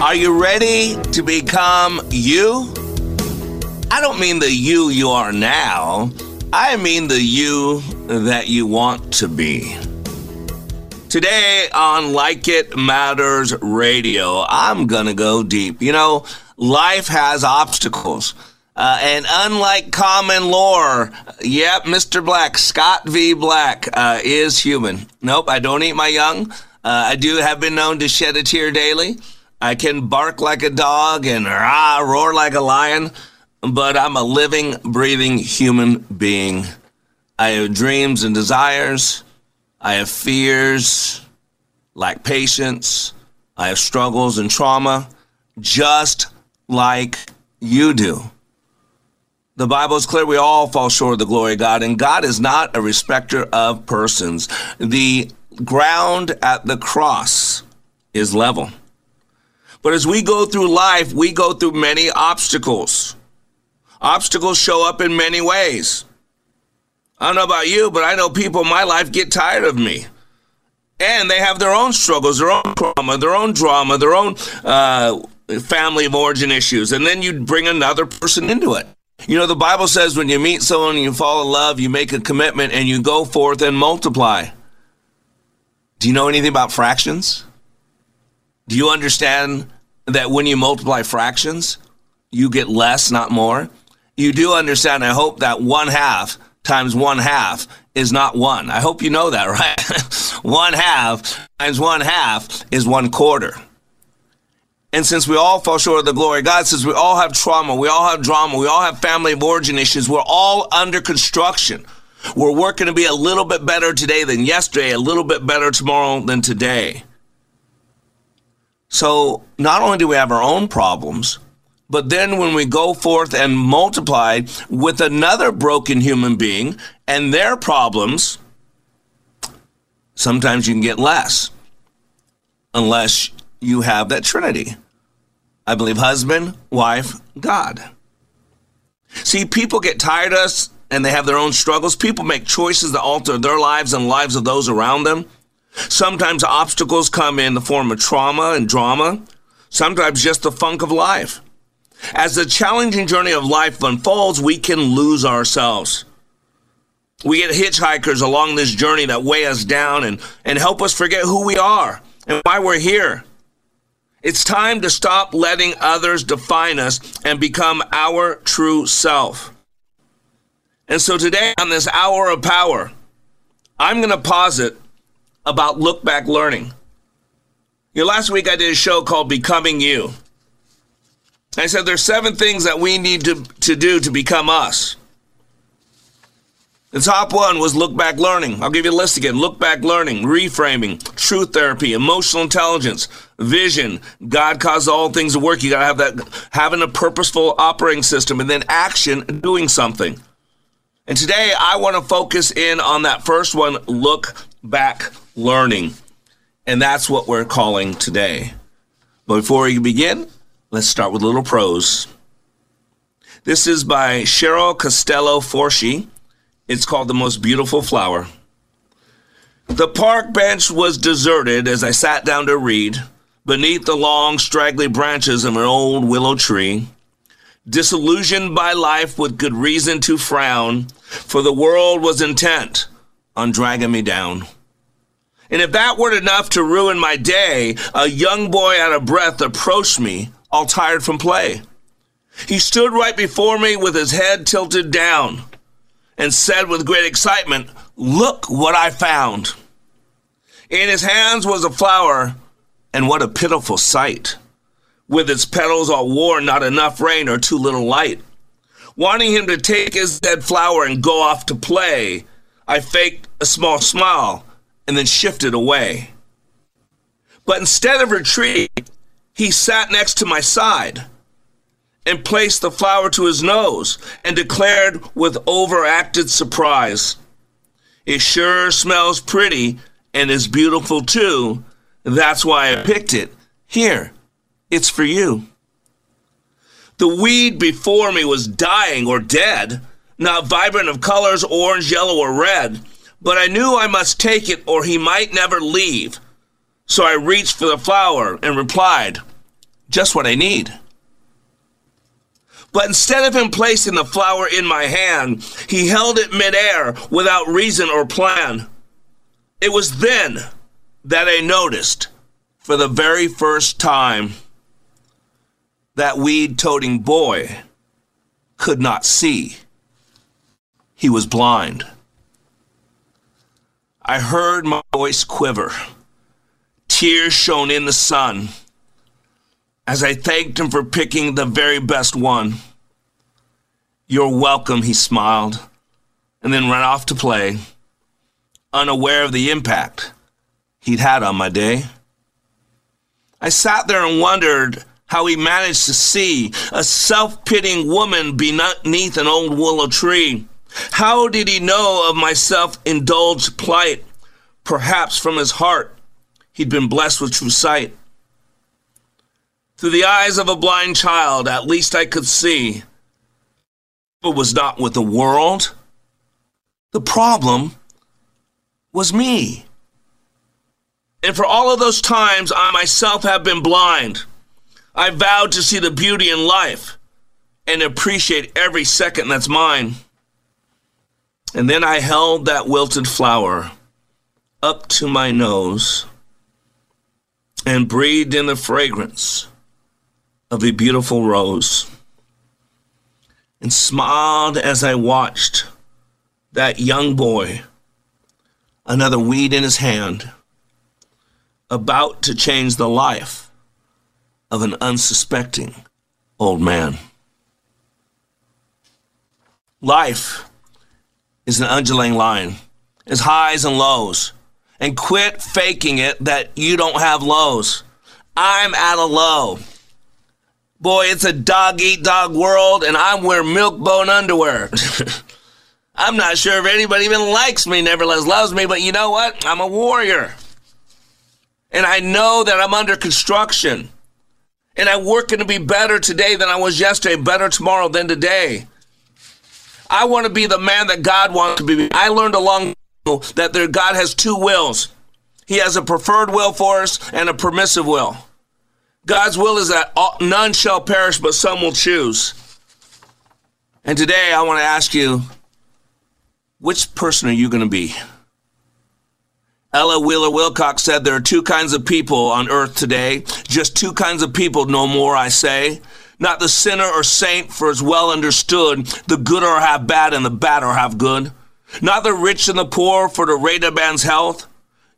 Are you ready to become you? I don't mean the you you are now. I mean the you that you want to be. Today on Like It Matters Radio, I'm gonna go deep. You know, life has obstacles. Uh, and unlike common lore, yep, Mr. Black, Scott V. Black, uh, is human. Nope, I don't eat my young. Uh, I do have been known to shed a tear daily. I can bark like a dog and rah, roar like a lion, but I'm a living, breathing human being. I have dreams and desires. I have fears, lack patience. I have struggles and trauma, just like you do. The Bible is clear we all fall short of the glory of God, and God is not a respecter of persons. The ground at the cross is level. But as we go through life, we go through many obstacles. Obstacles show up in many ways. I don't know about you, but I know people in my life get tired of me. And they have their own struggles, their own trauma, their own drama, their own uh, family of origin issues. And then you bring another person into it. You know, the Bible says when you meet someone and you fall in love, you make a commitment and you go forth and multiply. Do you know anything about fractions? Do you understand that when you multiply fractions, you get less, not more? You do understand, I hope, that one half times one half is not one. I hope you know that, right? one half times one half is one quarter. And since we all fall short of the glory God, says we all have trauma, we all have drama, we all have family of origin issues, we're all under construction. We're working to be a little bit better today than yesterday, a little bit better tomorrow than today. So not only do we have our own problems, but then when we go forth and multiply with another broken human being and their problems, sometimes you can get less unless you have that Trinity. I believe husband, wife, God. See, people get tired of us and they have their own struggles. People make choices that alter their lives and lives of those around them. Sometimes obstacles come in the form of trauma and drama, sometimes just the funk of life. As the challenging journey of life unfolds, we can lose ourselves. We get hitchhikers along this journey that weigh us down and, and help us forget who we are and why we're here. It's time to stop letting others define us and become our true self. And so today, on this hour of power, I'm going to posit about look back learning. You know, last week I did a show called Becoming You. I said there's seven things that we need to, to do to become us. The top one was look back learning. I'll give you a list again. Look back learning, reframing, truth therapy, emotional intelligence, vision. God caused all things to work. You got to have that, having a purposeful operating system, and then action, doing something. And today I want to focus in on that first one look back learning. And that's what we're calling today. But before we begin, let's start with a little prose. This is by Cheryl Costello Forshee. It's called The Most Beautiful Flower. The park bench was deserted as I sat down to read beneath the long, straggly branches of an old willow tree. Disillusioned by life with good reason to frown, for the world was intent on dragging me down. And if that weren't enough to ruin my day, a young boy out of breath approached me, all tired from play. He stood right before me with his head tilted down and said with great excitement, Look what I found. In his hands was a flower, and what a pitiful sight. With its petals all worn, not enough rain or too little light. Wanting him to take his dead flower and go off to play, I faked a small smile and then shifted away. But instead of retreat, he sat next to my side and placed the flower to his nose and declared with overacted surprise, It sure smells pretty and is beautiful too. That's why I picked it. Here, it's for you. The weed before me was dying or dead, not vibrant of colors, orange, yellow, or red, but I knew I must take it or he might never leave. So I reached for the flower and replied, Just what I need. But instead of him placing the flower in my hand, he held it midair without reason or plan. It was then that I noticed, for the very first time, that weed toting boy could not see. He was blind. I heard my voice quiver. Tears shone in the sun as I thanked him for picking the very best one. You're welcome, he smiled, and then ran off to play, unaware of the impact he'd had on my day. I sat there and wondered how he managed to see a self pitying woman beneath an old willow tree. How did he know of my self indulged plight? Perhaps from his heart, he'd been blessed with true sight. Through the eyes of a blind child, at least I could see. But was not with the world. The problem was me. And for all of those times I myself have been blind, I vowed to see the beauty in life and appreciate every second that's mine. And then I held that wilted flower up to my nose and breathed in the fragrance of a beautiful rose and smiled as I watched that young boy, another weed in his hand, about to change the life of an unsuspecting old man. Life is an undulating line, it's highs and lows. And quit faking it that you don't have lows. I'm at a low. Boy, it's a dog eat dog world, and I'm wearing milk bone underwear. I'm not sure if anybody even likes me, nevertheless loves me, but you know what? I'm a warrior. And I know that I'm under construction. And I'm working to be better today than I was yesterday, better tomorrow than today. I want to be the man that God wants to be. I learned along that there, God has two wills. He has a preferred will for us and a permissive will. God's will is that all, none shall perish, but some will choose. And today I want to ask you, which person are you going to be? Ella Wheeler Wilcox said there are two kinds of people on earth today. Just two kinds of people, no more, I say. Not the sinner or saint, for it's well understood the good are half bad and the bad are half good. Not the rich and the poor, for to rate a man's health,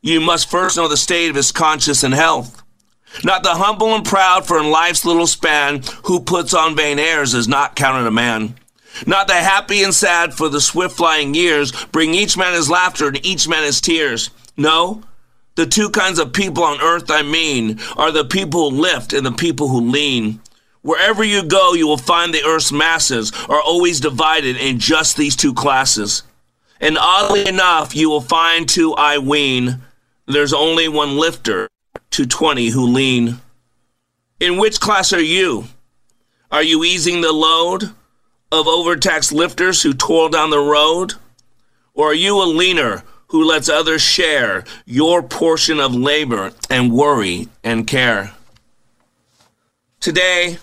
you must first know the state of his conscience and health. Not the humble and proud, for in life's little span, who puts on vain airs is not counted a man. Not the happy and sad, for the swift flying years bring each man his laughter and each man his tears. No, the two kinds of people on earth I mean are the people who lift and the people who lean. Wherever you go, you will find the earth's masses are always divided in just these two classes. And oddly enough, you will find too, I ween, there's only one lifter to 20 who lean. In which class are you? Are you easing the load of overtaxed lifters who toil down the road? Or are you a leaner who lets others share your portion of labor and worry and care? Today,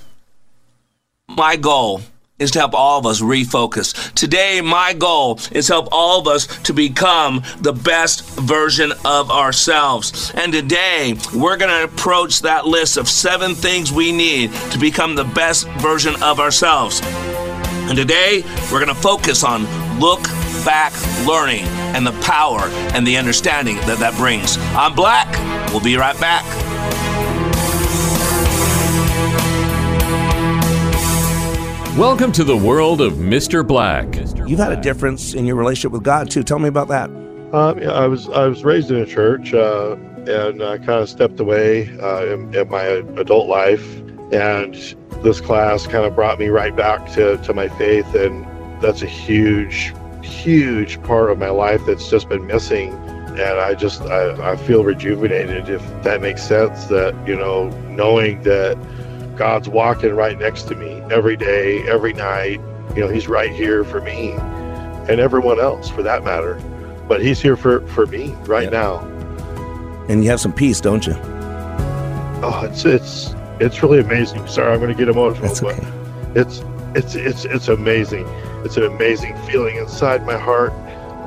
my goal is to help all of us refocus. Today, my goal is to help all of us to become the best version of ourselves. And today, we're going to approach that list of seven things we need to become the best version of ourselves. And today, we're going to focus on look back learning and the power and the understanding that that brings. I'm Black. We'll be right back. Welcome to the world of Mr. Black. You've had a difference in your relationship with God too. Tell me about that. Uh, yeah, I was I was raised in a church, uh, and I kind of stepped away uh, in, in my adult life. And this class kind of brought me right back to, to my faith. And that's a huge, huge part of my life that's just been missing. And I just, I, I feel rejuvenated, if that makes sense, that, you know, knowing that God's walking right next to me every day, every night. You know, He's right here for me and everyone else for that matter. But He's here for, for me right Yeah. now. And you have some peace, don't you? Oh, it's it's it's really amazing. Sorry, I'm going to get emotional, That's but okay. it's it's it's it's amazing. It's an amazing feeling inside my heart.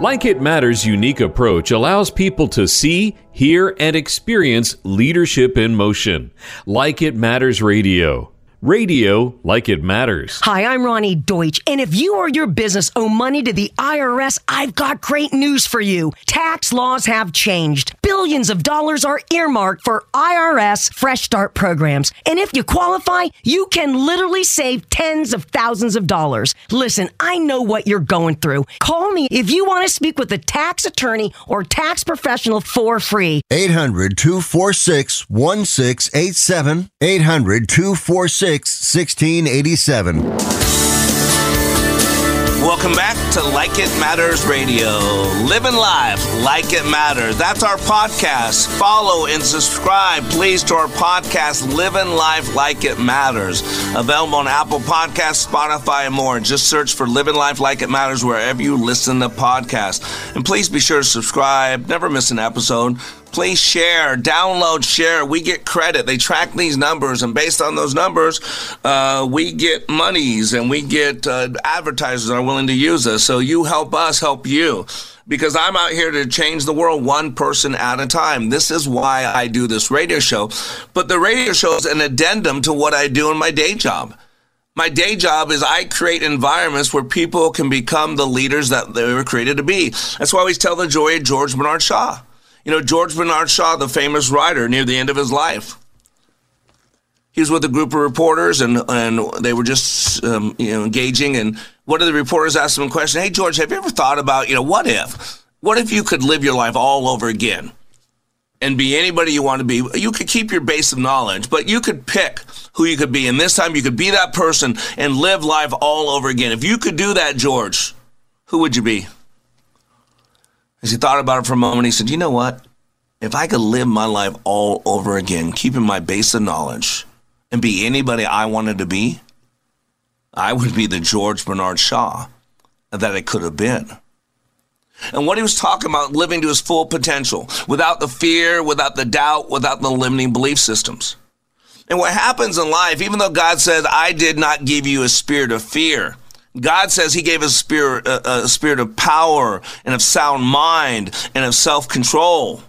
Like It Matters' unique approach allows people to see, hear, and experience leadership in motion. Like It Matters Radio. Radio like it matters. Hi, I'm Roni Deutch, and if you or your business owe money to the IRS, I've got great news for you. Tax laws have changed. Billions of dollars are earmarked for IRS Fresh Start programs, and if you qualify, you can literally save tens of thousands of dollars. Listen, I know what you're going through. Call me if you want to speak with a tax attorney or tax professional for free. 800 246 1687. 800 246 1687. Welcome back to Like It Matters Radio. Living life like it matters. That's our podcast. Follow and subscribe, please, to our podcast, Living Life Like It Matters. Available on Apple Podcasts, Spotify, and more. Just search for Living Life Like It Matters wherever you listen to podcasts. And please be sure to subscribe. Never miss an episode. Please share, download, share. We get credit. They track these numbers, and based on those numbers, uh, we get monies and we get uh, advertisers that are willing to use us. So you help us help you. Because I'm out here to change the world one person at a time. This is why I do this radio show. But the radio show is an addendum to what I do in my day job. My day job is I create environments where people can become the leaders that they were created to be. That's why I always tell the joy of George Bernard Shaw. You know, George Bernard Shaw, the famous writer, near the end of his life, he was with a group of reporters, and and they were just um, you know engaging. And one of the reporters asked him a question: "Hey, George, have you ever thought about you know what if, what if you could live your life all over again?" and be anybody you want to be. You could keep your base of knowledge, but you could pick who you could be. And this time you could be that person and live life all over again. If you could do that, George, who would you be? As he thought about it for a moment, he said, You know what? If I could live my life all over again, keeping my base of knowledge, and be anybody I wanted to be, I would be the George Bernard Shaw that I could have been. And what he was talking about, living to his full potential, without the fear, without the doubt, without the limiting belief systems. And what happens in life, even though God said, I did not give you a spirit of fear, God says He gave us a spirit, a, a spirit of power and of sound mind and of self control.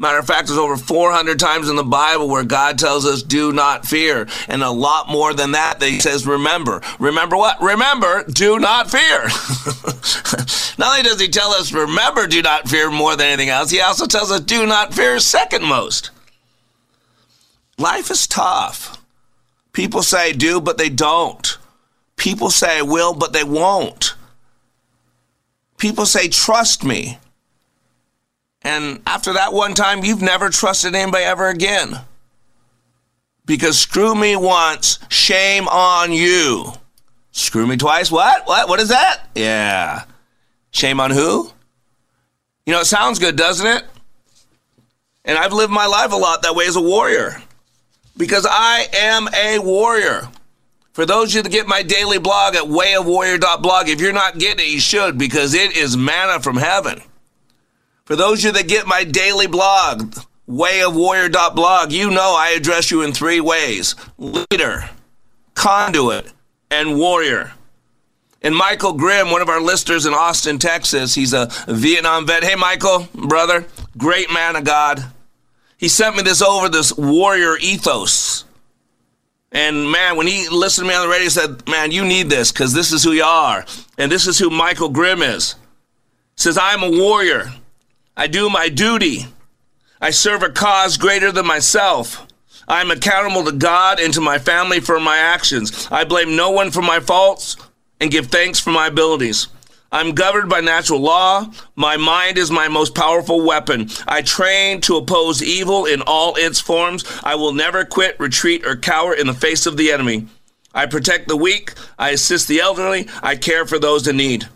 Matter of fact, there's over 400 times in the Bible where God tells us, do not fear. And a lot more than that, that He says, remember. Remember what? Remember, do not fear. not only does He tell us, remember, do not fear more than anything else, He also tells us, do not fear second most. Life is tough. People say do, but they don't. People say will, but they won't. People say trust me. And after that one time, you've never trusted anybody ever again. Because screw me once, shame on you. Screw me twice, what? What? What is that? Yeah. Shame on who? You know, it sounds good, doesn't it? And I've lived my life a lot that way as a warrior. Because I am a warrior. For those of you that get my daily blog at wayofwarrior.blog, if you're not getting it, you should because it is manna from heaven. For those of you that get my daily blog, wayofwarrior.blog, you know I address you in three ways leader, conduit, and warrior. And Michael Grimm, one of our listeners in Austin, Texas, he's a Vietnam vet. Hey, Michael, brother, great man of God. He sent me this over, this warrior ethos. And man, when he listened to me on the radio, he said, Man, you need this because this is who you are. And this is who Michael Grimm is. He says, I'm a warrior. I do my duty. I serve a cause greater than myself. I am accountable to God and to my family for my actions. I blame no one for my faults and give thanks for my abilities. I'm governed by natural law. My mind is my most powerful weapon. I train to oppose evil in all its forms. I will never quit, retreat, or cower in the face of the enemy. I protect the weak. I assist the elderly. I care for those in need.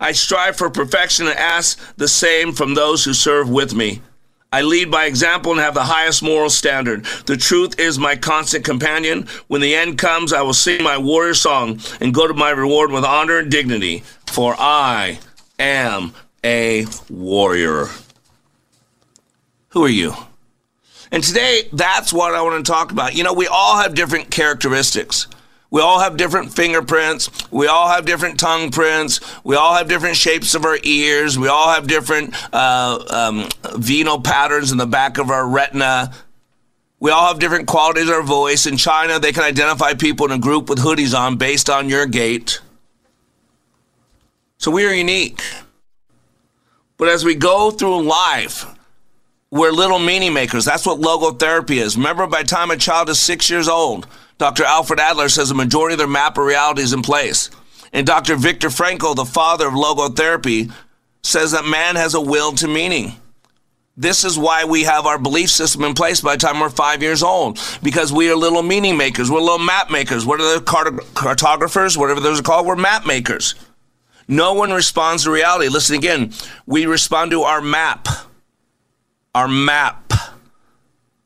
I strive for perfection and ask the same from those who serve with me. I lead by example and have the highest moral standard. The truth is my constant companion. When the end comes, I will sing my warrior song and go to my reward with honor and dignity, for I am a warrior. Who are you? And today, that's what I want to talk about. You know, we all have different characteristics. We all have different fingerprints. We all have different tongue prints. We all have different shapes of our ears. We all have different uh, um, venal patterns in the back of our retina. We all have different qualities of our voice. In China, they can identify people in a group with hoodies on based on your gait. So we are unique. But as we go through life, we're little meaning makers. That's what logotherapy is. Remember, by the time a child is six years old, Dr. Alfred Adler says the majority of their map of reality is in place. And Dr. Viktor Frankl, the father of logotherapy, says that man has a will to meaning. This is why we have our belief system in place by the time we're five years old, because we are little meaning makers. We're little map makers. What are the cart- cartographers? Whatever those are called, we're map makers. No one responds to reality. Listen again. We respond to our map, our map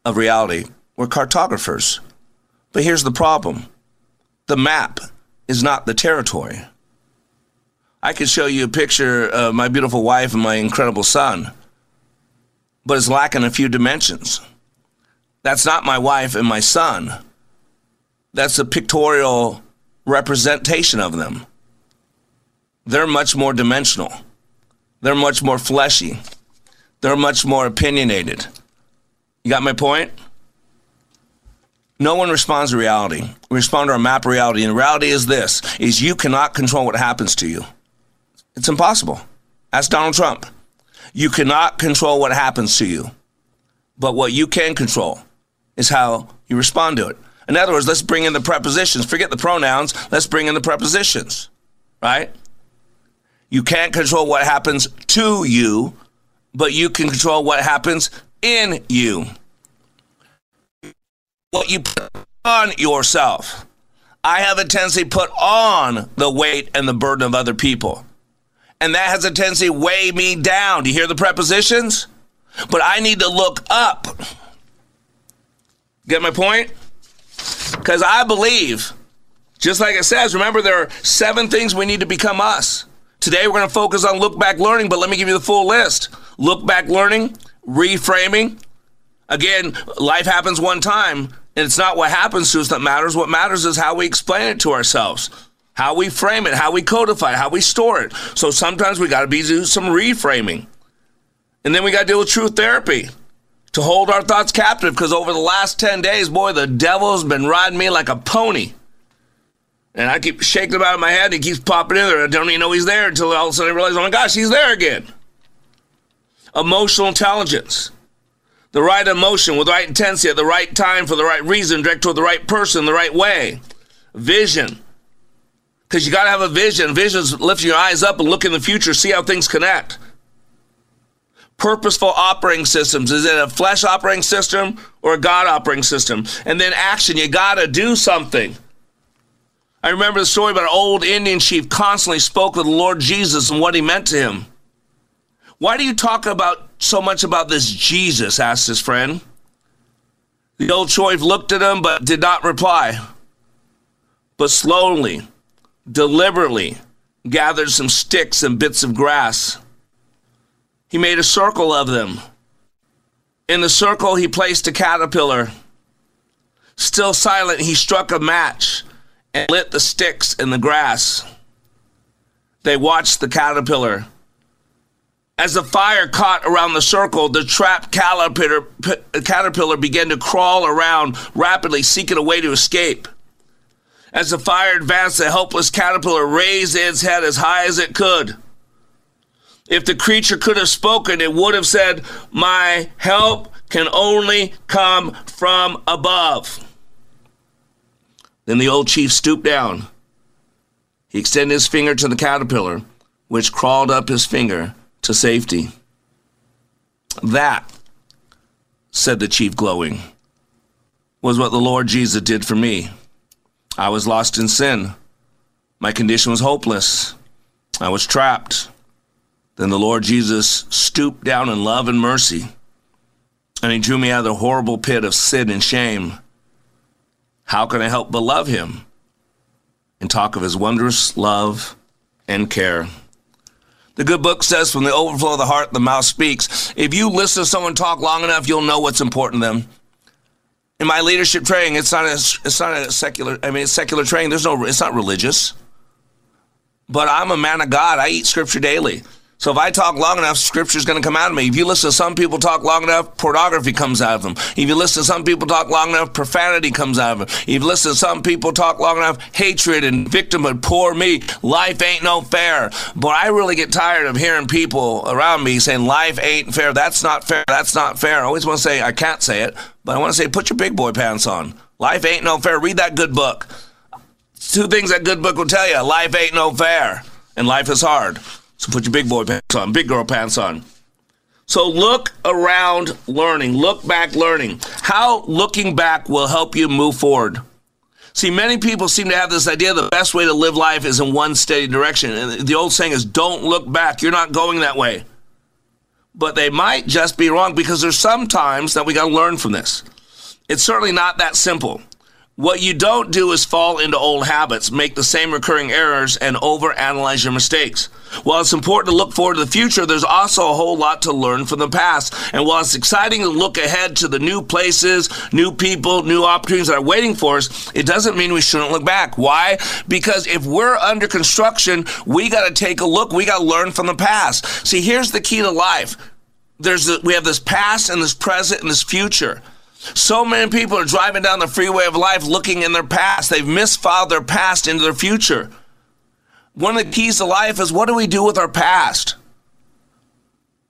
of reality. We're cartographers. But here's the problem the map is not the territory. I could show you a picture of my beautiful wife and my incredible son, but it's lacking a few dimensions. That's not my wife and my son. That's a pictorial representation of them. They're much more dimensional. They're much more fleshy. They're much more opinionated. You got my point? No one responds to reality. We respond to our map reality. And reality is this is you cannot control what happens to you. It's impossible. Ask Donald Trump. You cannot control what happens to you. But what you can control is how you respond to it. In other words, let's bring in the prepositions. Forget the pronouns. Let's bring in the prepositions. Right? You can't control what happens to you, but you can control what happens in you what you put on yourself. I have a tendency to put on the weight and the burden of other people. And that has a tendency to weigh me down. Do you hear the prepositions? But I need to look up. Get my point? Because I believe, just like it says, remember there are seven things we need to become us. Today we're going to focus on look back learning, but let me give you the full list. Look back learning, reframing. Again, life happens one time, and it's not what happens to us that matters. What matters is how we explain it to ourselves, how we frame it, how we codify it, how we store it. So sometimes we got to be do some reframing. And then we got to deal with truth therapy to hold our thoughts captive because over the last 10 days, boy, the devil's been riding me like a pony. And I keep shaking him out of my head and he keeps popping in there. I don't even know he's there until all of a sudden I realize, oh my gosh, he's there again. Emotional intelligence the right emotion with the right intensity at the right time for the right reason, direct toward the right person the right way. Vision. Because you got to have a vision. Vision is lifting your eyes up and look in the future, see how things connect. Purposeful operating systems. Is it a flesh operating system or a God operating system? And then action. You got to do something. I remember the story about an old Indian chief constantly spoke of the Lord Jesus and what he meant to him. Why do you talk about so much about this Jesus? asked his friend. The old chief looked at him but did not reply. But slowly, deliberately, gathered some sticks and bits of grass. He made a circle of them. In the circle, he placed a caterpillar. Still silent, he struck a match and lit the sticks in the grass. They watched the caterpillar as the fire caught around the circle, the trapped caterpillar, caterpillar began to crawl around rapidly, seeking a way to escape. As the fire advanced, the helpless caterpillar raised its head as high as it could. If the creature could have spoken, it would have said, My help can only come from above. Then the old chief stooped down. He extended his finger to the caterpillar which crawled up his finger to safety. That, said the chief, glowing, was what the Lord Jesus did for me. I was lost in sin. My condition was hopeless. I was trapped. Then the Lord Jesus stooped down in love and mercy, and he drew me out of the horrible pit of sin and shame. How can I help but love him and talk of his wondrous love and care? The good book says, from the overflow of the heart, the mouth speaks. If you listen to someone talk long enough, you'll know what's important to them. In my leadership training, it's not a, it's not a secular, I mean, it's secular training. There's no, it's not religious. But I'm a man of God. I eat scripture daily. So if I talk long enough, scripture's going to come out of me. If you listen to some people talk long enough, pornography comes out of them. If you listen to some people talk long enough, profanity comes out of them. If you listen to some people talk long enough, hatred and victimhood, poor me, life ain't no fair. But I really get tired of hearing people around me saying life ain't fair. That's not fair. That's not fair. I always want to say, I can't say it, but I want to say, put your big boy pants on. Life ain't no fair. Read that good book. Two things that good book will tell you. Life ain't no fair. And life is hard. So put your big boy pants on, big girl pants on. So look around learning, look back learning. How looking back will help you move forward. See, many people seem to have this idea the best way to live life is in one steady direction. And the old saying is, don't look back. You're not going that way. But they might just be wrong because there's some times that we got to learn from this. It's certainly not that simple. What you don't do is fall into old habits, make the same recurring errors, and overanalyze your mistakes. While it's important to look forward to the future, there's also a whole lot to learn from the past. And while it's exciting to look ahead to the new places, new people, new opportunities that are waiting for us, it doesn't mean we shouldn't look back. Why? Because if we're under construction, we got to take a look. We got to learn from the past. See, here's the key to life. There's a, we have this past and this present and this future. So many people are driving down the freeway of life looking in their past. They've misfiled their past into their future. One of the keys to life is what do we do with our past?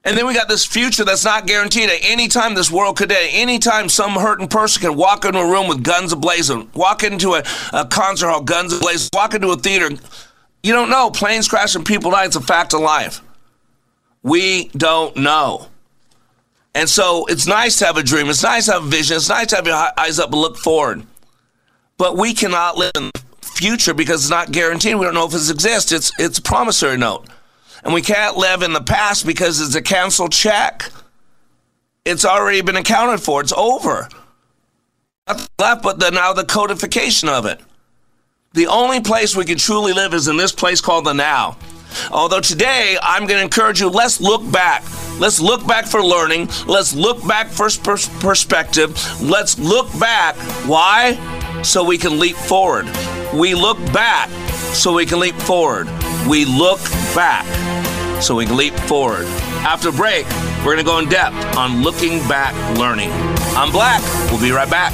And then we got this future that's not guaranteed. At any time this world could end, any time some hurting person can walk into a room with guns ablazing, walk into a, a concert hall, guns ablazing, walk into a theater. You don't know. Planes crashing, people die. It's a fact of life. We don't know. And so it's nice to have a dream. It's nice to have a vision. It's nice to have your eyes up and look forward. But we cannot live in the future because it's not guaranteed. We don't know if it exists. It's it's a promissory note. And we can't live in the past because it's a canceled check. It's already been accounted for. It's over. Nothing left but the, now the codification of it. The only place we can truly live is in this place called the now. Although today I'm going to encourage you, let's look back. Let's look back for learning. Let's look back for pers- perspective. Let's look back. Why? So we can leap forward. We look back so we can leap forward. We look back so we can leap forward. After break, we're going to go in depth on looking back learning. I'm Black. We'll be right back.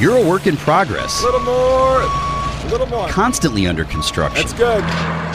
You're a work in progress. A little more. A little more. Constantly under construction. That's good.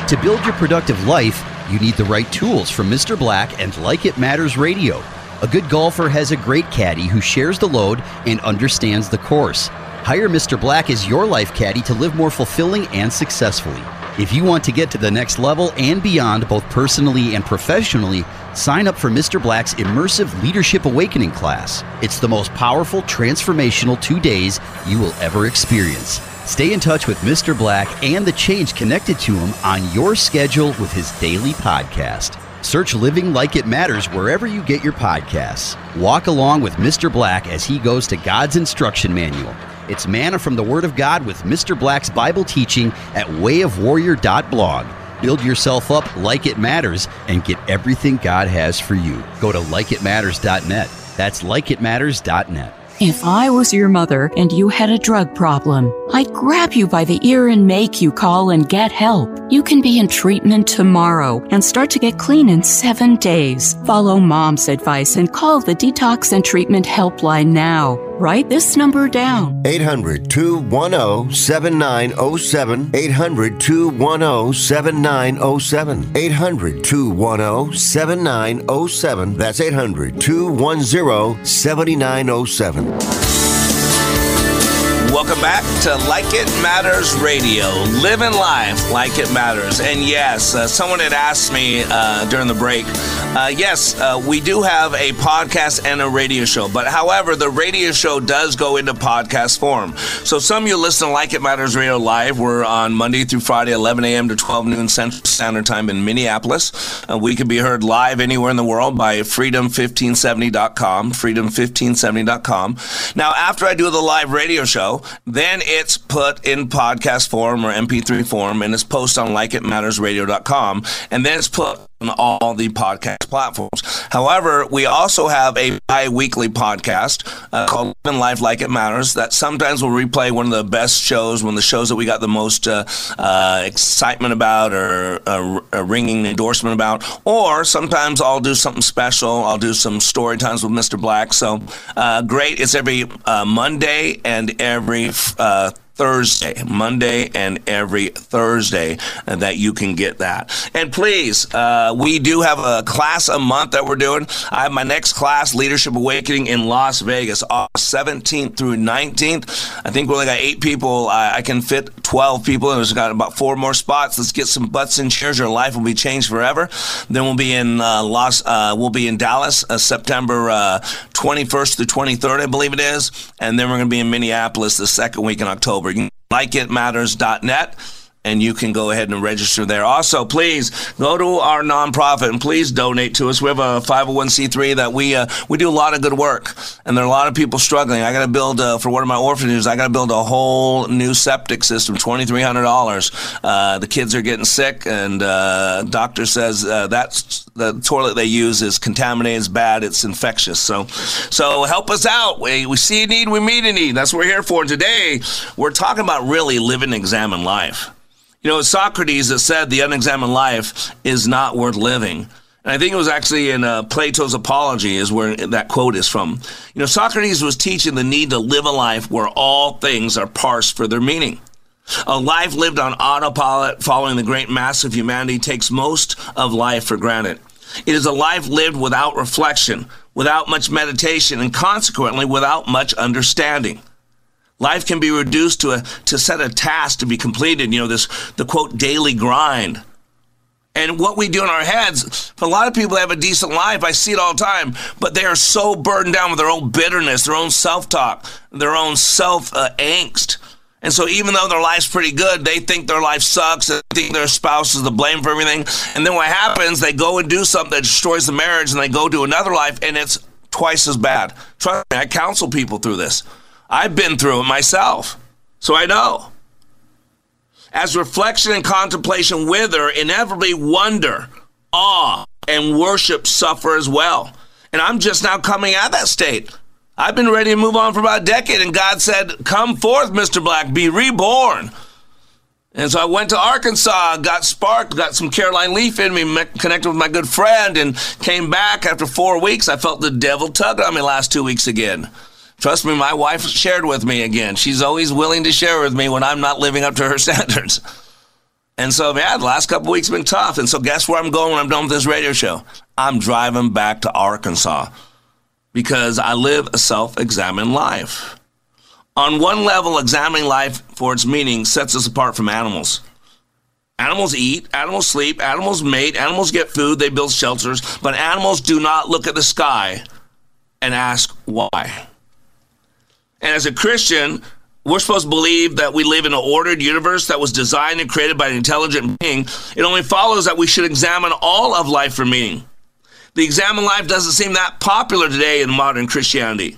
To build your productive life, you need the right tools from Mr. Black and Like It Matters Radio. A good golfer has a great caddy who shares the load and understands the course. Hire Mr. Black as your life caddy to live more fulfilling and successfully. If you want to get to the next level and beyond, both personally and professionally, sign up for Mr. Black's immersive Leadership Awakening class. It's the most powerful, transformational two days you will ever experience. Stay in touch with Mr. Black and the change connected to him on your schedule with his daily podcast. Search Living Like It Matters wherever you get your podcasts. Walk along with Mr. Black as he goes to God's instruction manual. It's manna from the Word of God with Mr. Black's Bible teaching at wayofwarrior.blog. Build yourself up like it matters and get everything God has for you. Go to likeitmatters.net. That's likeitmatters.net. If I was your mother and you had a drug problem, I'd grab you by the ear and make you call and get help. You can be in treatment tomorrow and start to get clean in seven days. Follow mom's advice and call the Detox and Treatment Helpline now. Write this number down 800 210 7907. 800 210 7907. 800 210 7907. That's 800 210 7907. Welcome back to Like It Matters Radio, living life like it matters. And yes, uh, someone had asked me uh, during the break. Uh, yes, uh, we do have a podcast and a radio show, but however, the radio show does go into podcast form. So some of you listen to Like It Matters Radio live. We're on Monday through Friday, 11 a.m. to 12 noon Central Standard Time in Minneapolis. Uh, we can be heard live anywhere in the world by freedom1570.com, freedom1570.com. Now, after I do the live radio show, then it's put in podcast form or MP3 form and it's posted on likeitmattersradio.com. And then it's put on all the podcast platforms. However, we also have a bi-weekly podcast uh, called Living Life Like It Matters that sometimes will replay one of the best shows, one of the shows that we got the most uh, uh, excitement about or a, a ringing endorsement about, or sometimes I'll do something special. I'll do some story times with Mr. Black. So uh, great. It's every uh, Monday and every uh, Thursday, Monday, and every Thursday uh, that you can get that. And please, uh, we do have a class a month that we're doing. I have my next class, Leadership Awakening, in Las Vegas, August 17th through 19th. I think we only got eight people. I, I can fit 12 people, and there's got about four more spots. Let's get some butts in chairs. Your life will be changed forever. Then we'll be in uh, Los, uh, we'll be in Dallas, uh, September 21st through 23rd, I believe it is, and then we're going to be in Minneapolis the second week in October. You can likeitmatters.net and you can go ahead and register there. Also, please go to our nonprofit and please donate to us. We have a 501c3 that we uh, we do a lot of good work, and there are a lot of people struggling. I got to build uh, for one of my orphanages. I got to build a whole new septic system, twenty three hundred dollars. Uh, the kids are getting sick, and uh, doctor says uh, that's the toilet they use is contaminated, it's bad, it's infectious. So, so help us out. We, we see a need, we meet a need. That's what we're here for. Today, we're talking about really living, examine life. You know, Socrates that said the unexamined life is not worth living. And I think it was actually in uh, Plato's Apology is where that quote is from. You know, Socrates was teaching the need to live a life where all things are parsed for their meaning. A life lived on autopilot following the great mass of humanity takes most of life for granted. It is a life lived without reflection, without much meditation, and consequently without much understanding. Life can be reduced to a to set a task to be completed. You know, this the quote daily grind. And what we do in our heads, a lot of people have a decent life, I see it all the time, but they are so burdened down with their own bitterness, their own self talk, their own self uh, angst. And so, even though their life's pretty good, they think their life sucks. They think their spouse is to blame for everything. And then what happens, they go and do something that destroys the marriage and they go to another life and it's twice as bad. Trust me, I counsel people through this. I've been through it myself, so I know. As reflection and contemplation wither, inevitably wonder, awe, and worship suffer as well. And I'm just now coming out of that state. I've been ready to move on for about a decade, and God said, Come forth, Mr. Black, be reborn. And so I went to Arkansas, got sparked, got some Caroline Leaf in me, met, connected with my good friend, and came back after four weeks. I felt the devil tug on me last two weeks again. Trust me, my wife shared with me again. She's always willing to share with me when I'm not living up to her standards. And so, yeah, the last couple weeks have been tough. And so, guess where I'm going when I'm done with this radio show? I'm driving back to Arkansas because I live a self examined life. On one level, examining life for its meaning sets us apart from animals. Animals eat, animals sleep, animals mate, animals get food, they build shelters, but animals do not look at the sky and ask why. And as a Christian, we're supposed to believe that we live in an ordered universe that was designed and created by an intelligent being. It only follows that we should examine all of life for meaning. The examine life doesn't seem that popular today in modern Christianity.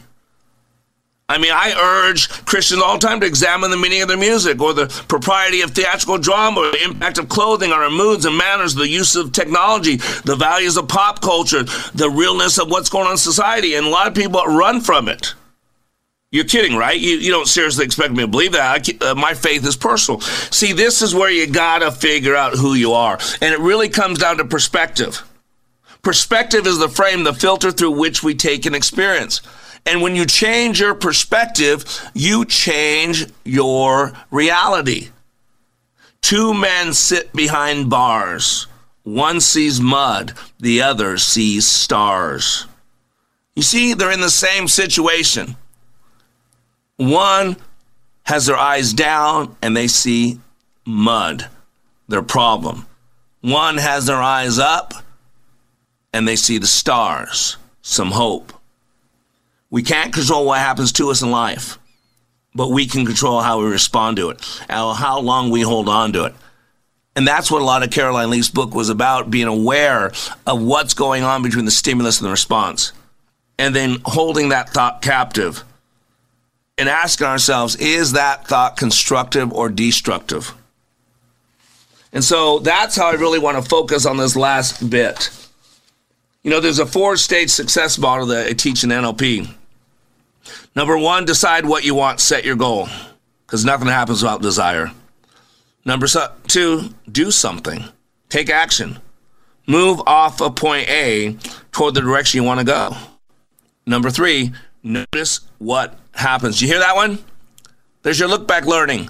I mean, I urge Christians all the time to examine the meaning of their music or the propriety of theatrical drama or the impact of clothing on our moods and manners, the use of technology, the values of pop culture, the realness of what's going on in society. And a lot of people run from it. You're kidding, right? You, you don't seriously expect me to believe that. I, uh, my faith is personal. See, this is where you gotta figure out who you are. And it really comes down to perspective. Perspective is the frame, the filter through which we take an experience. And when you change your perspective, you change your reality. Two men sit behind bars. One sees mud, the other sees stars. You see, they're in the same situation. One has their eyes down and they see mud, their problem. One has their eyes up and they see the stars, some hope. We can't control what happens to us in life, but we can control how we respond to it, how long we hold on to it. And that's what a lot of Caroline Leaf's book was about being aware of what's going on between the stimulus and the response, and then holding that thought captive and asking ourselves is that thought constructive or destructive? And so that's how I really want to focus on this last bit. You know, there's a four stage success model that I teach in NLP. Number one, decide what you want, set your goal, because nothing happens without desire. Number two, do something, take action, move off of point A toward the direction you want to go. Number three, notice what happens. You hear that one? There's your look back learning.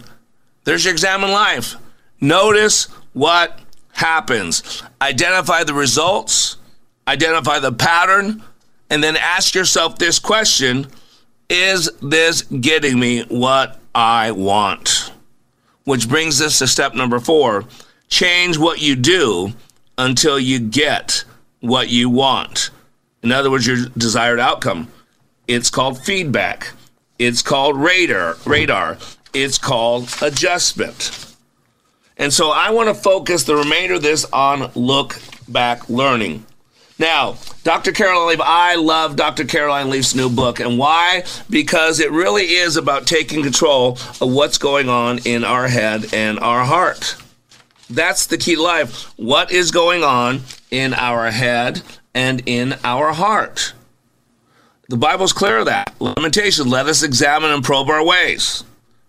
There's your examine life. Notice what happens. Identify the results, identify the pattern, and then ask yourself this question Is this getting me what I want? Which brings us to step number four change what you do until you get what you want. In other words, your desired outcome. It's called feedback. It's called radar. Mm-hmm. Radar. It's called adjustment. And so I want to focus the remainder of this on look back learning. Now, Dr. Caroline Leaf, I love Dr. Caroline Leaf's new book. And why? Because it really is about taking control of what's going on in our head and our heart. That's the key to life. What is going on in our head and in our heart? The Bible's clear of that. Lamentation, let us examine and probe our ways.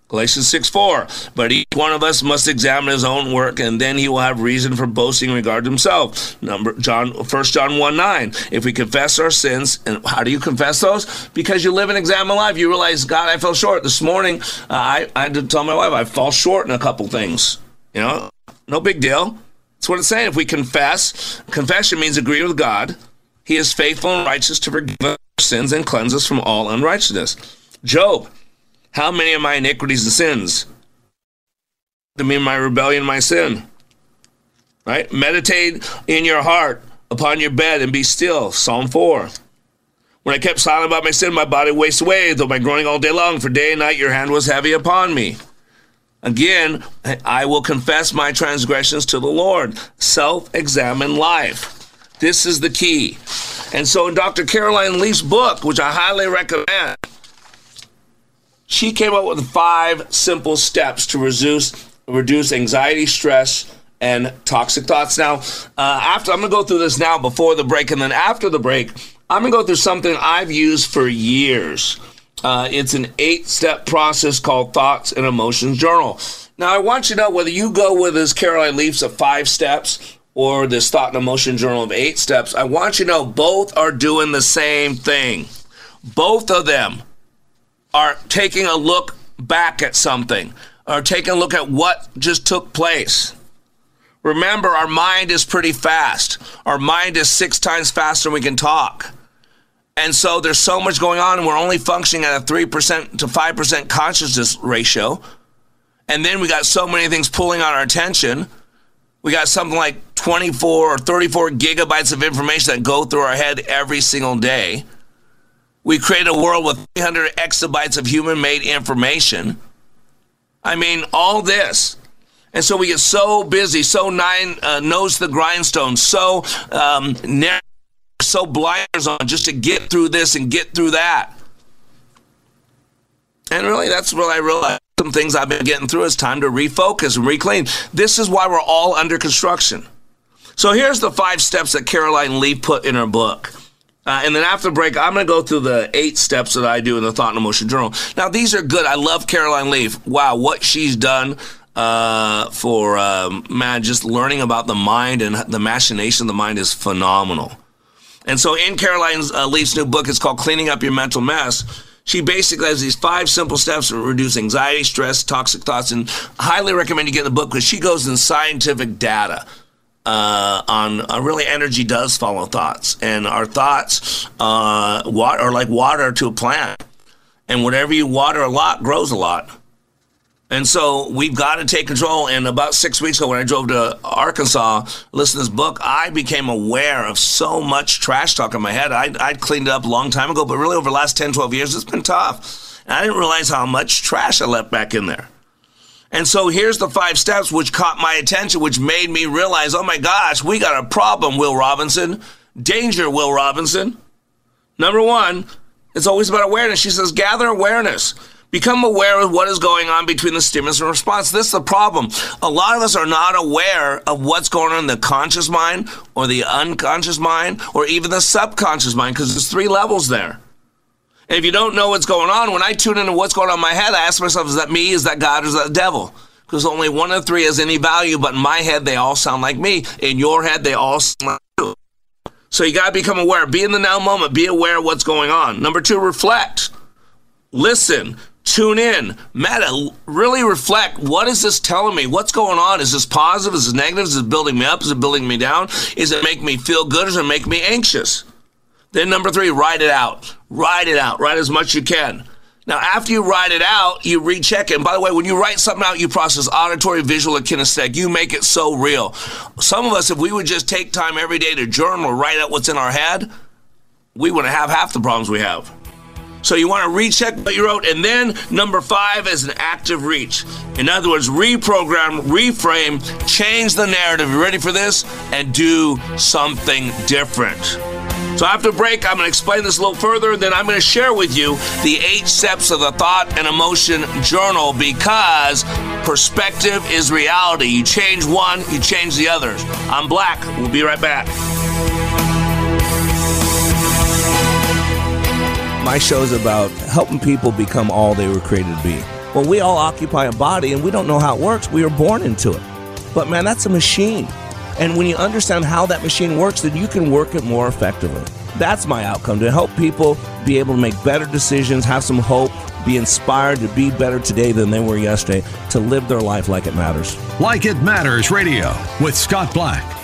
Galatians 6 4. But each one of us must examine his own work, and then he will have reason for boasting in regard to himself. Number John 1 John 1 9. If we confess our sins, and how do you confess those? Because you live and examine life. You realize, God, I fell short. This morning, uh, I, I had to tell my wife I fall short in a couple things. You know, no big deal. That's what it's saying. If we confess, confession means agree with God. He is faithful and righteous to forgive our sins and cleanse us from all unrighteousness. Job how many of my iniquities and sins? To me, my rebellion, my sin. Right? Meditate in your heart upon your bed and be still. Psalm 4. When I kept silent about my sin, my body wasted away, though my groaning all day long, for day and night your hand was heavy upon me. Again, I will confess my transgressions to the Lord. Self examine life. This is the key. And so, in Dr. Caroline Leaf's book, which I highly recommend, she came up with five simple steps to reduce reduce anxiety, stress, and toxic thoughts. Now, uh, after I'm gonna go through this now before the break, and then after the break, I'm gonna go through something I've used for years. Uh, it's an eight-step process called Thoughts and Emotions Journal. Now, I want you to know whether you go with this Caroline Leafs of five steps or this Thought and Emotion Journal of eight steps. I want you to know both are doing the same thing. Both of them are taking a look back at something or taking a look at what just took place. Remember, our mind is pretty fast. Our mind is six times faster than we can talk. And so there's so much going on, and we're only functioning at a 3% to 5% consciousness ratio. And then we got so many things pulling on our attention. We got something like 24 or 34 gigabytes of information that go through our head every single day. We create a world with 300 exabytes of human made information. I mean, all this. And so we get so busy, so nine uh, nose the grindstone, so um, narrow, so blinders on just to get through this and get through that. And really, that's what I realized. Some things I've been getting through. It's time to refocus and reclaim. This is why we're all under construction. So here's the five steps that Caroline Leaf put in her book. Uh, and then after the break, I'm going to go through the eight steps that I do in the Thought and Emotion Journal. Now, these are good. I love Caroline Leaf. Wow, what she's done uh, for, um, man, just learning about the mind and the machination of the mind is phenomenal. And so, in Caroline uh, Leaf's new book, it's called Cleaning Up Your Mental Mess. She basically has these five simple steps to reduce anxiety, stress, toxic thoughts, and highly recommend you get the book because she goes in scientific data uh, on uh, really energy does follow thoughts, and our thoughts uh, water, are like water to a plant, and whatever you water a lot grows a lot. And so we've got to take control. And about six weeks ago, when I drove to Arkansas, listen to this book, I became aware of so much trash talk in my head. I'd, I'd cleaned it up a long time ago, but really over the last 10, 12 years, it's been tough. And I didn't realize how much trash I left back in there. And so here's the five steps which caught my attention, which made me realize, oh my gosh, we got a problem, Will Robinson. Danger, Will Robinson. Number one, it's always about awareness. She says, gather awareness. Become aware of what is going on between the stimulus and response. This is the problem. A lot of us are not aware of what's going on in the conscious mind or the unconscious mind or even the subconscious mind because there's three levels there. And if you don't know what's going on, when I tune into what's going on in my head, I ask myself, is that me? Is that God? Is that the devil? Because only one of three has any value, but in my head, they all sound like me. In your head, they all sound like you. So you got to become aware. Be in the now moment. Be aware of what's going on. Number two, reflect. Listen. Tune in. Meta, uh, really reflect. What is this telling me? What's going on? Is this positive? Is this negative? Is it building me up? Is it building me down? Is it making me feel good? Is it making me anxious? Then number three, write it out. Write it out. Write as much as you can. Now, after you write it out, you recheck it. And by the way, when you write something out, you process auditory, visual, and kinesthetic. You make it so real. Some of us, if we would just take time every day to journal write out what's in our head, we wouldn't have half the problems we have. So you want to recheck what you wrote. And then number five is an active reach. In other words, reprogram, reframe, change the narrative. You ready for this? And do something different. So after break, I'm going to explain this a little further. Then I'm going to share with you the eight steps of the thought and emotion journal because perspective is reality. You change one, you change the others. I'm Black. We'll be right back. My show is about helping people become all they were created to be. Well, we all occupy a body and we don't know how it works. We are born into it. But man, that's a machine. And when you understand how that machine works, then you can work it more effectively. That's my outcome to help people be able to make better decisions, have some hope, be inspired to be better today than they were yesterday, to live their life like it matters. Like It Matters Radio with Scott Black.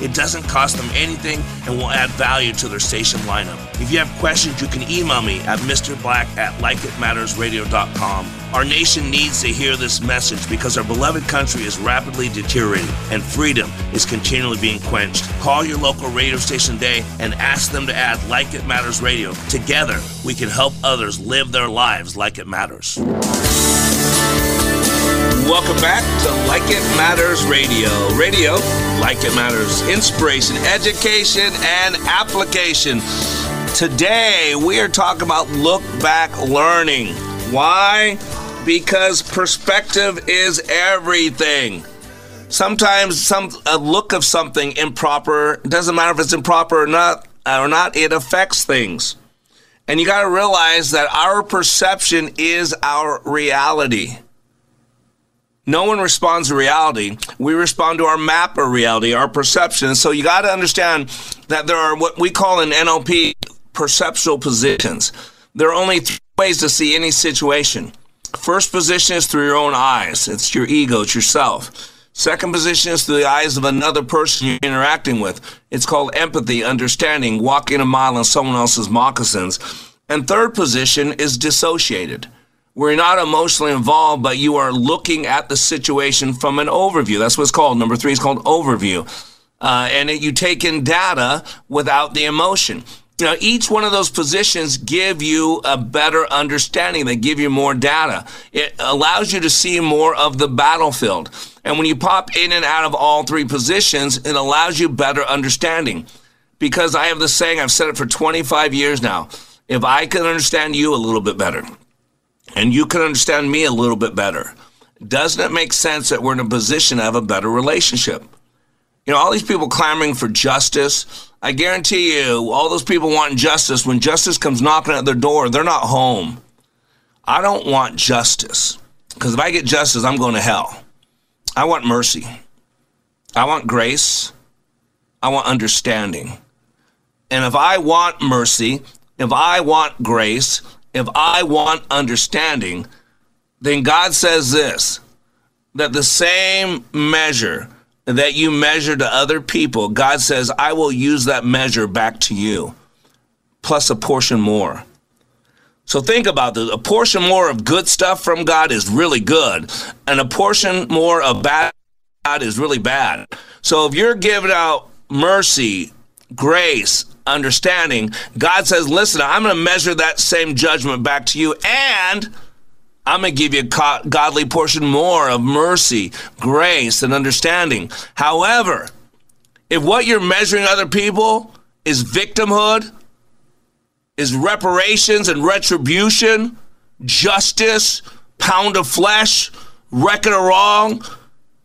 It doesn't cost them anything and will add value to their station lineup. If you have questions, you can email me at mrblack at likeitmattersradio.com. Our nation needs to hear this message because our beloved country is rapidly deteriorating and freedom is continually being quenched. Call your local radio station today and ask them to add Like It Matters Radio. Together, we can help others live their lives like it matters. Welcome back to Like It Matters Radio. Radio, like it matters, inspiration, education, and application. Today, we are talking about look back learning. Why? Because perspective is everything. Sometimes some a look of something improper, doesn't matter if it's improper or not, or not, it affects things. And you got to realize that our perception is our reality. No one responds to reality. We respond to our map of reality, our perception. So you got to understand that there are what we call in NLP perceptual positions. There are only three ways to see any situation. First position is through your own eyes. It's your ego, it's yourself. Second position is through the eyes of another person you're interacting with. It's called empathy, understanding, walking a mile in someone else's moccasins. And third position is dissociated you're not emotionally involved, but you are looking at the situation from an overview. That's what's called. Number three is called overview. Uh, and it, you take in data without the emotion. Now, each one of those positions give you a better understanding. They give you more data. It allows you to see more of the battlefield. And when you pop in and out of all three positions, it allows you better understanding. Because I have the saying, I've said it for 25 years now. If I can understand you a little bit better, and you can understand me a little bit better. Doesn't it make sense that we're in a position to have a better relationship? You know, all these people clamoring for justice. I guarantee you, all those people wanting justice, when justice comes knocking at their door, they're not home. I don't want justice. Because if I get justice, I'm going to hell. I want mercy. I want grace. I want understanding. And if I want mercy, if I want grace, if I want understanding, then God says this that the same measure that you measure to other people, God says, I will use that measure back to you, plus a portion more. So think about this. A portion more of good stuff from God is really good, and a portion more of bad God is really bad. So if you're giving out mercy, grace, understanding, God says, listen, I'm going to measure that same judgment back to you, and I'm going to give you a godly portion more of mercy, grace, and understanding. However, if what you're measuring other people is victimhood, is reparations and retribution, justice, pound of flesh, record of wrong,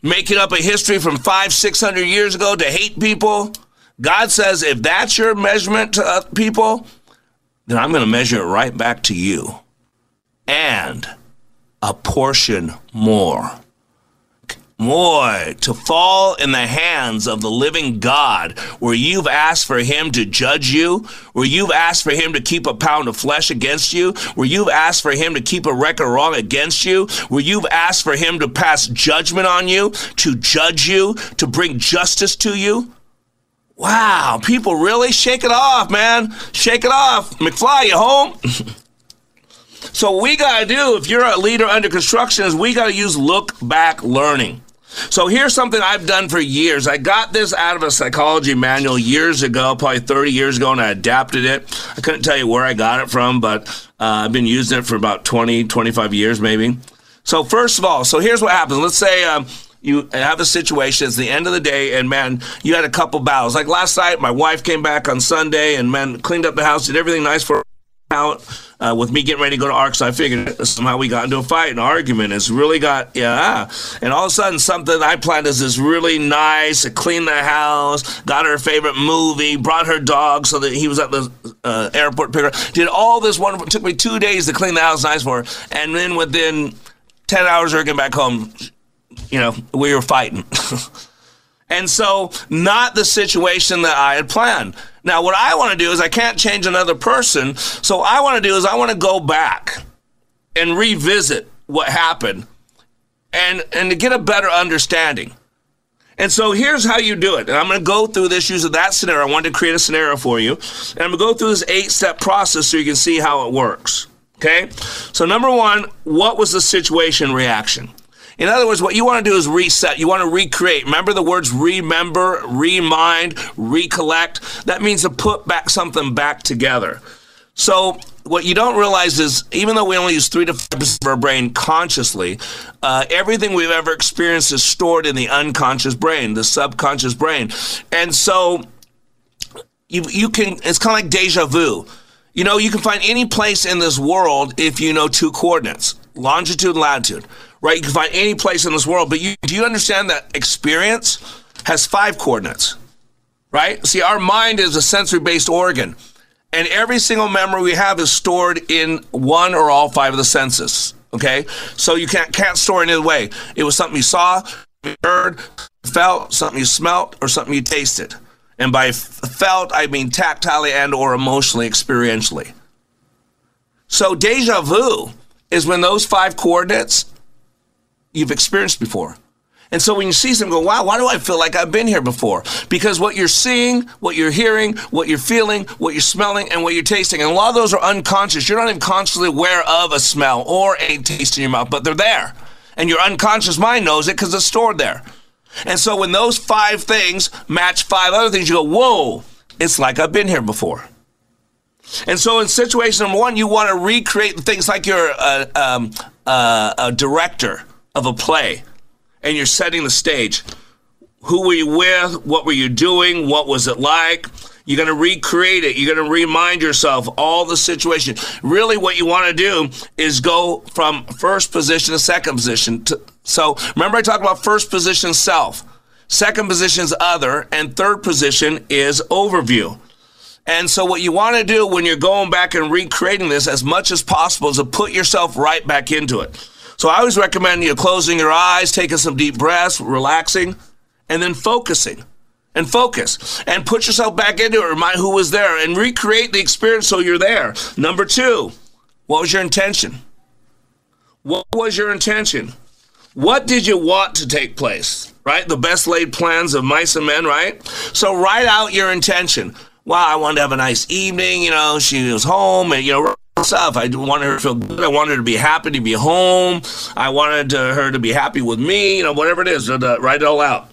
making up a history from five, six hundred years ago to hate people, God says if that's your measurement to people, then I'm going to measure it right back to you. And a portion more. More to fall in the hands of the living God, where you've asked for Him to judge you, where you've asked for Him to keep a pound of flesh against you, where you've asked for Him to keep a record wrong against you, where you've asked for Him to pass judgment on you, to judge you, to bring justice to you. Wow, people really shake it off, man. Shake it off. McFly, you home? So we got to do, if you're a leader under construction, is we got to use look back learning. So here's something I've done for years. I got this out of a psychology manual years ago, probably 30 years ago, and I adapted it. I couldn't tell you where I got it from, but uh, I've been using it for about 20, 25 years maybe. So first of all, so here's what happens. Let's say um, you have a situation. It's the end of the day, and man, you had a couple battles. Like last night, my wife came back on Sunday, and man, cleaned up the house, did everything nice for out uh, with me getting ready to go to ARC. So I figured somehow we got into a fight, an argument. It's really got, yeah. And all of a sudden, something I planned is this really nice, clean the house, got her favorite movie, brought her dog so that he was at the uh, airport, picker, did all this wonderful, took me two days to clean the house nice for her. And then within 10 hours of her getting back home, you know, we were fighting. and so, not the situation that I had planned. Now, what I want to do is I can't change another person. So, I want to do is I want to go back and revisit what happened and, and to get a better understanding. And so here's how you do it. And I'm going to go through this using that scenario. I wanted to create a scenario for you. And I'm going to go through this eight step process so you can see how it works. Okay? So, number one, what was the situation reaction? In other words, what you want to do is reset. You want to recreate. Remember the words remember, remind, recollect? That means to put back something back together. So, what you don't realize is even though we only use 3 to 5% of our brain consciously, uh, everything we've ever experienced is stored in the unconscious brain, the subconscious brain. And so, you, you can, it's kind of like deja vu. You know, you can find any place in this world if you know two coordinates longitude and latitude right? You can find any place in this world, but you, do you understand that experience has five coordinates, right? See, our mind is a sensory based organ, and every single memory we have is stored in one or all five of the senses. Okay, so you can't can't store it any other way. It was something you saw, heard, felt, something you smelt, or something you tasted. And by felt, I mean tactilely and or emotionally, experientially. So deja vu is when those five coordinates you've experienced before. And so when you see something, go, wow, why do I feel like I've been here before? Because what you're seeing, what you're hearing, what you're feeling, what you're smelling, and what you're tasting, and a lot of those are unconscious. You're not even consciously aware of a smell or a taste in your mouth, but they're there. And your unconscious mind knows it because it's stored there. And so when those five things match five other things, you go, whoa, it's like I've been here before. And so in situation number one, you want to recreate things like you're a, um, a, a director of a play and you're setting the stage. Who were you with? What were you doing? What was it like? You're going to recreate it. You're going to remind yourself all the situation. Really, what you want to do is go from first position to second position. To, so remember, I talked about first position self. Second position is other, and third position is overview. And so, what you want to do when you're going back and recreating this as much as possible is to put yourself right back into it. So, I always recommend you closing your eyes, taking some deep breaths, relaxing, and then focusing. And focus and put yourself back into it. Remind who was there and recreate the experience so you're there. Number two, what was your intention? What was your intention? What did you want to take place? Right? The best laid plans of mice and men, right? So write out your intention. Wow, I wanted to have a nice evening. You know, she was home and, you know, stuff. I wanted her to feel good. I wanted her to be happy to be home. I wanted her to be happy with me. You know, whatever it is, write it all out.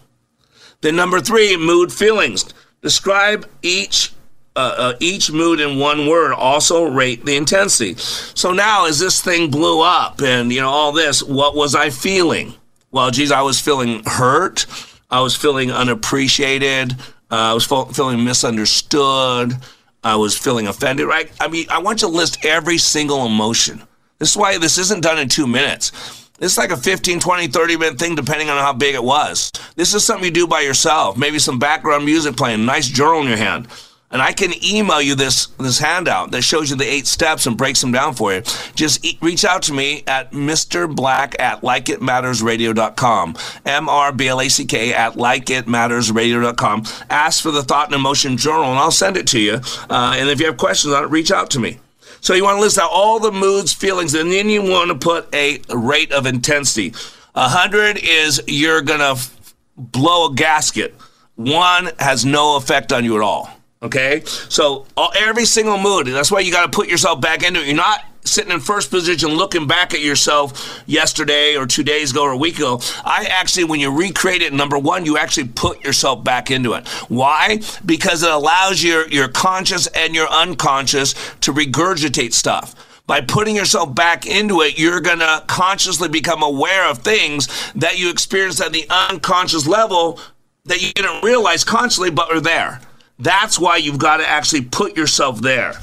Then number three, mood feelings. Describe each uh, uh, each mood in one word. Also rate the intensity. So now, as this thing blew up and you know all this, what was I feeling? Well, geez, I was feeling hurt. I was feeling unappreciated. Uh, I was feeling misunderstood. I was feeling offended. Right? I mean, I want you to list every single emotion. This is why this isn't done in two minutes. It's like a 15, 20, 30 minute thing, depending on how big it was. This is something you do by yourself. Maybe some background music playing, nice journal in your hand. And I can email you this this handout that shows you the eight steps and breaks them down for you. Just e- reach out to me at Mr. Black at likeitmattersradio.com. M R B L A C K at likeitmattersradio.com. Ask for the thought and emotion journal and I'll send it to you. Uh, and if you have questions on it, reach out to me. So you want to list out all the moods, feelings, and then you want to put a rate of intensity. A hundred is you're gonna f- blow a gasket. One has no effect on you at all. Okay, so all, every single mood. That's why you got to put yourself back into it. You're not sitting in first position looking back at yourself yesterday or two days ago or a week ago. I actually, when you recreate it, number one, you actually put yourself back into it. Why? Because it allows your, your conscious and your unconscious to regurgitate stuff. By putting yourself back into it, you're going to consciously become aware of things that you experienced at the unconscious level that you didn't realize consciously but are there. That's why you've got to actually put yourself there.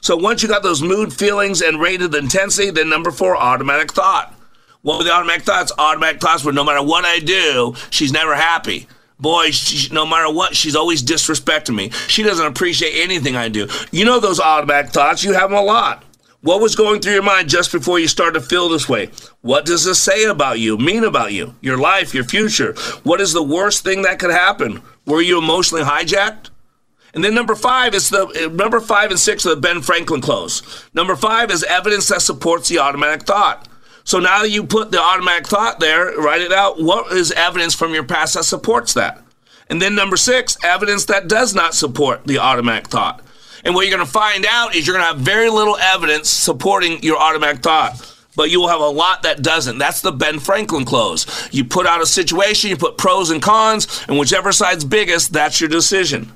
So once you got those mood feelings and rated intensity, then number four, automatic thought. What were the automatic thoughts? Automatic thoughts were no matter what I do, she's never happy. Boy, she, no matter what, she's always disrespecting me. She doesn't appreciate anything I do. You know those automatic thoughts, you have them a lot. What was going through your mind just before you started to feel this way? What does this say about you, mean about you, your life, your future? What is the worst thing that could happen? Were you emotionally hijacked? And then number five is the number five and six of the Ben Franklin close. Number five is evidence that supports the automatic thought. So now that you put the automatic thought there, write it out. What is evidence from your past that supports that? And then number six, evidence that does not support the automatic thought. And what you're going to find out is you're going to have very little evidence supporting your automatic thought but you will have a lot that doesn't. That's the Ben Franklin close. You put out a situation, you put pros and cons, and whichever side's biggest, that's your decision.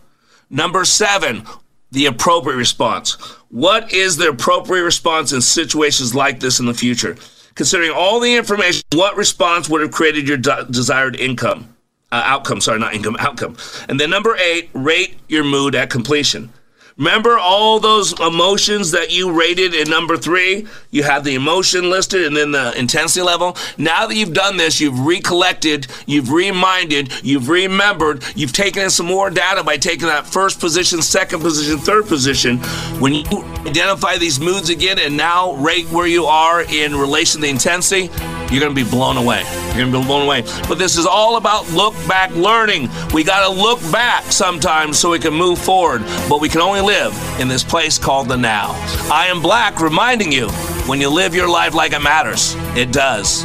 Number seven, the appropriate response. What is the appropriate response in situations like this in the future? Considering all the information, what response would have created your de- desired income? Uh, outcome, sorry, not income, outcome. And then number eight, rate your mood at completion. Remember all those emotions that you rated in number three? You had the emotion listed and then the intensity level. Now that you've done this, you've recollected, you've reminded, you've remembered, you've taken in some more data by taking that first position, second position, third position. When you identify these moods again and now rate where you are in relation to the intensity, you're going to be blown away. You're going to be blown away. But this is all about look back learning. We got to look back sometimes so we can move forward, but we can only live in this place called the now. I am Black, reminding you when you live your life like it matters, it does.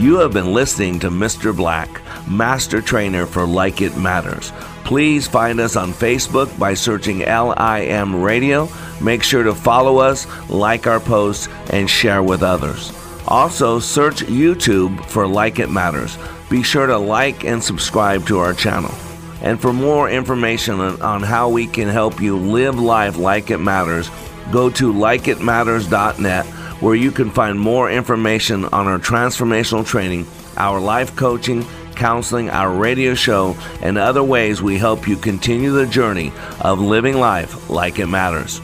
You have been listening to Mr. Black, Master Trainer for Like It Matters. Please find us on Facebook by searching LIM Radio. Make sure to follow us, like our posts, and share with others. Also, search YouTube for Like It Matters. Be sure to like and subscribe to our channel. And for more information on how we can help you live life like it matters, go to likeitmatters.net where you can find more information on our transformational training, our life coaching, counseling, our radio show, and other ways we help you continue the journey of living life like it matters.